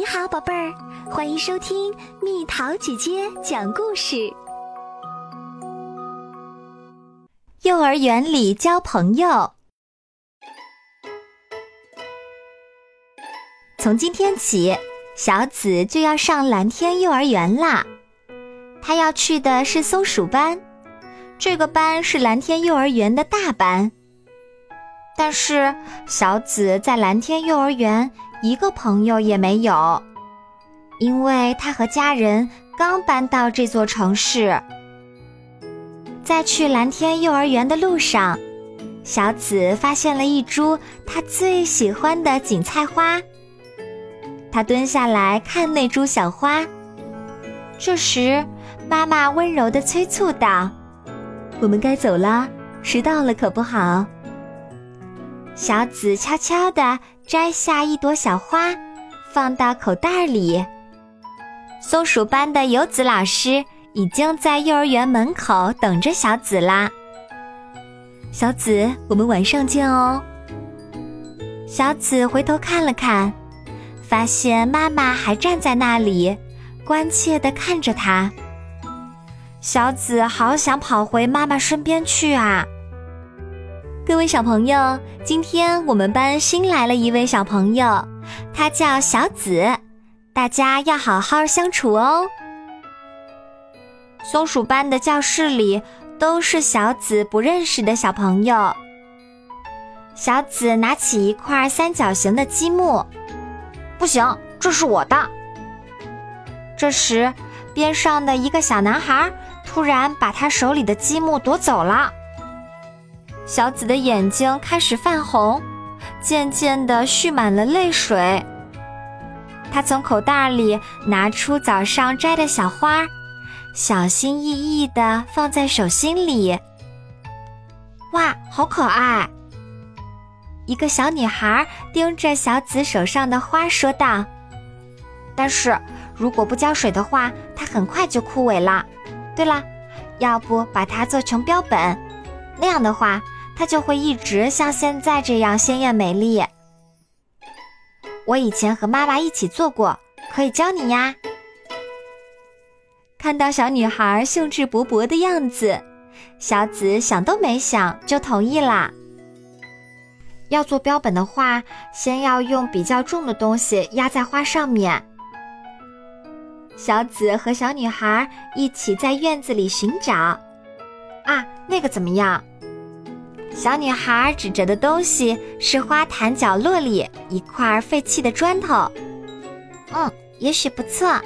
你好，宝贝儿，欢迎收听蜜桃姐姐讲故事。幼儿园里交朋友，从今天起，小紫就要上蓝天幼儿园啦。她要去的是松鼠班，这个班是蓝天幼儿园的大班。但是小紫在蓝天幼儿园一个朋友也没有，因为他和家人刚搬到这座城市。在去蓝天幼儿园的路上，小紫发现了一株她最喜欢的锦菜花。她蹲下来看那株小花，这时妈妈温柔的催促道：“我们该走啦，迟到了可不好。”小紫悄悄地摘下一朵小花，放到口袋里。松鼠班的游子老师已经在幼儿园门口等着小紫啦。小紫，我们晚上见哦。小紫回头看了看，发现妈妈还站在那里，关切地看着她。小紫好想跑回妈妈身边去啊！各位小朋友，今天我们班新来了一位小朋友，他叫小紫，大家要好好相处哦。松鼠班的教室里都是小紫不认识的小朋友。小紫拿起一块三角形的积木，不行，这是我的。这时，边上的一个小男孩突然把他手里的积木夺走了。小紫的眼睛开始泛红，渐渐地蓄满了泪水。她从口袋里拿出早上摘的小花，小心翼翼地放在手心里。哇，好可爱！一个小女孩盯着小紫手上的花说道：“但是如果不浇水的话，它很快就枯萎了。对了，要不把它做成标本，那样的话。”它就会一直像现在这样鲜艳美丽。我以前和妈妈一起做过，可以教你呀。看到小女孩兴致勃勃的样子，小紫想都没想就同意啦。要做标本的话，先要用比较重的东西压在花上面。小紫和小女孩一起在院子里寻找。啊，那个怎么样？小女孩指着的东西是花坛角落里一块废弃的砖头。嗯，也许不错。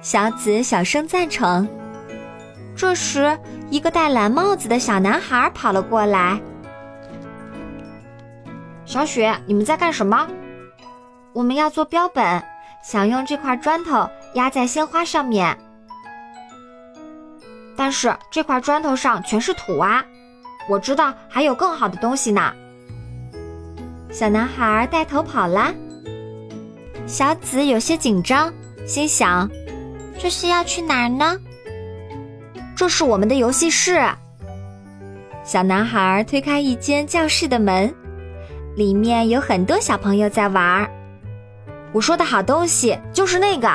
小紫小声赞成。这时，一个戴蓝帽子的小男孩跑了过来。小雪，你们在干什么？我们要做标本，想用这块砖头压在鲜花上面。但是这块砖头上全是土啊。我知道还有更好的东西呢。小男孩带头跑啦。小紫有些紧张，心想：这是要去哪儿呢？这是我们的游戏室。小男孩推开一间教室的门，里面有很多小朋友在玩。我说的好东西就是那个。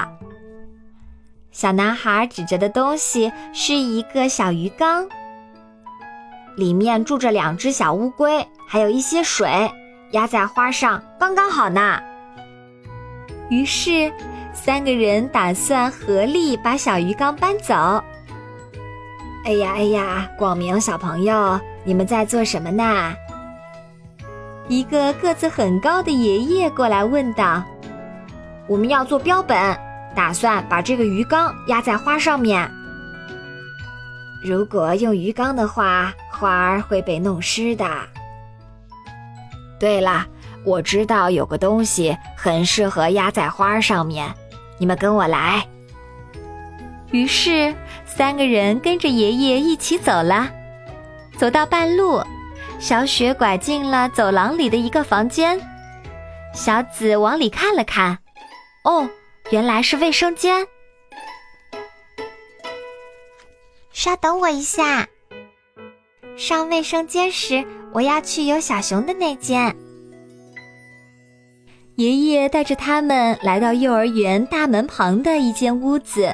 小男孩指着的东西是一个小鱼缸。里面住着两只小乌龟，还有一些水，压在花上刚刚好呢。于是，三个人打算合力把小鱼缸搬走。哎呀哎呀，广明小朋友，你们在做什么呢？一个个子很高的爷爷过来问道：“我们要做标本，打算把这个鱼缸压在花上面。如果用鱼缸的话。”花儿会被弄湿的。对了，我知道有个东西很适合压在花上面，你们跟我来。于是，三个人跟着爷爷一起走了。走到半路，小雪拐进了走廊里的一个房间。小紫往里看了看，哦，原来是卫生间。稍等我一下。上卫生间时，我要去有小熊的那间。爷爷带着他们来到幼儿园大门旁的一间屋子。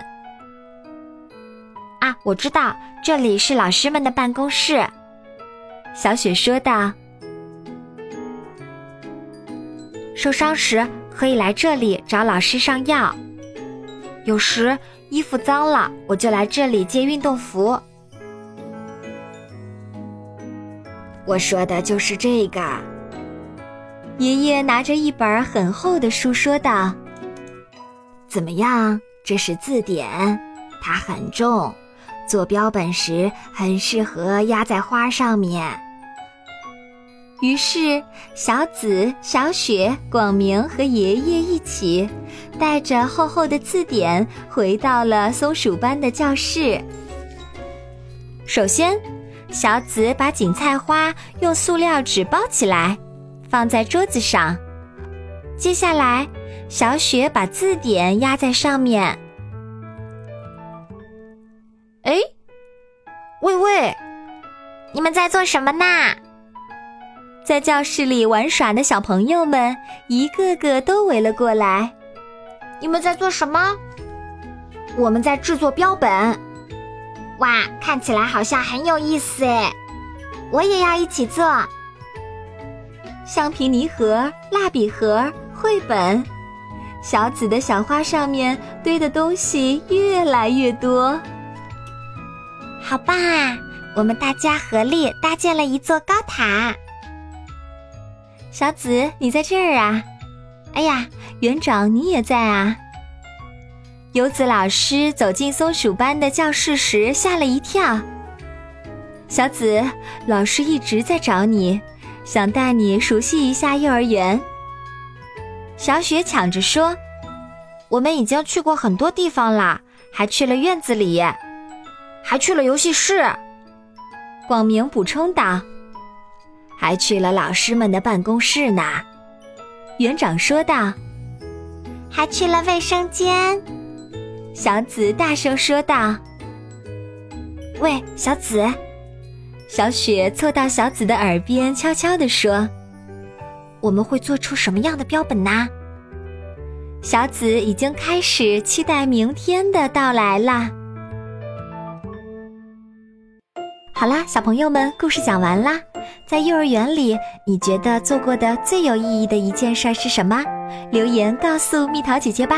啊，我知道，这里是老师们的办公室。小雪说道：“受伤时可以来这里找老师上药。有时衣服脏了，我就来这里借运动服。”我说的就是这个。爷爷拿着一本很厚的书说道：“怎么样？这是字典，它很重，做标本时很适合压在花上面。”于是，小紫、小雪、广明和爷爷一起，带着厚厚的字典回到了松鼠班的教室。首先，小紫把锦菜花用塑料纸包起来。放在桌子上。接下来，小雪把字典压在上面。哎，喂喂，你们在做什么呢？在教室里玩耍的小朋友们一个个都围了过来。你们在做什么？我们在制作标本。哇，看起来好像很有意思哎！我也要一起做。橡皮泥盒、蜡笔盒、绘本，小紫的小花上面堆的东西越来越多。好棒啊！我们大家合力搭建了一座高塔。小紫，你在这儿啊？哎呀，园长你也在啊！游子老师走进松鼠班的教室时吓了一跳。小紫，老师一直在找你。想带你熟悉一下幼儿园。小雪抢着说：“我们已经去过很多地方啦，还去了院子里，还去了游戏室。”广明补充道：“还去了老师们的办公室呢。”园长说道：“还去了卫生间。”小紫大声说道：“喂，小紫。”小雪凑到小紫的耳边，悄悄地说：“我们会做出什么样的标本呢？”小紫已经开始期待明天的到来了。好啦，小朋友们，故事讲完啦。在幼儿园里，你觉得做过的最有意义的一件事是什么？留言告诉蜜桃姐姐吧。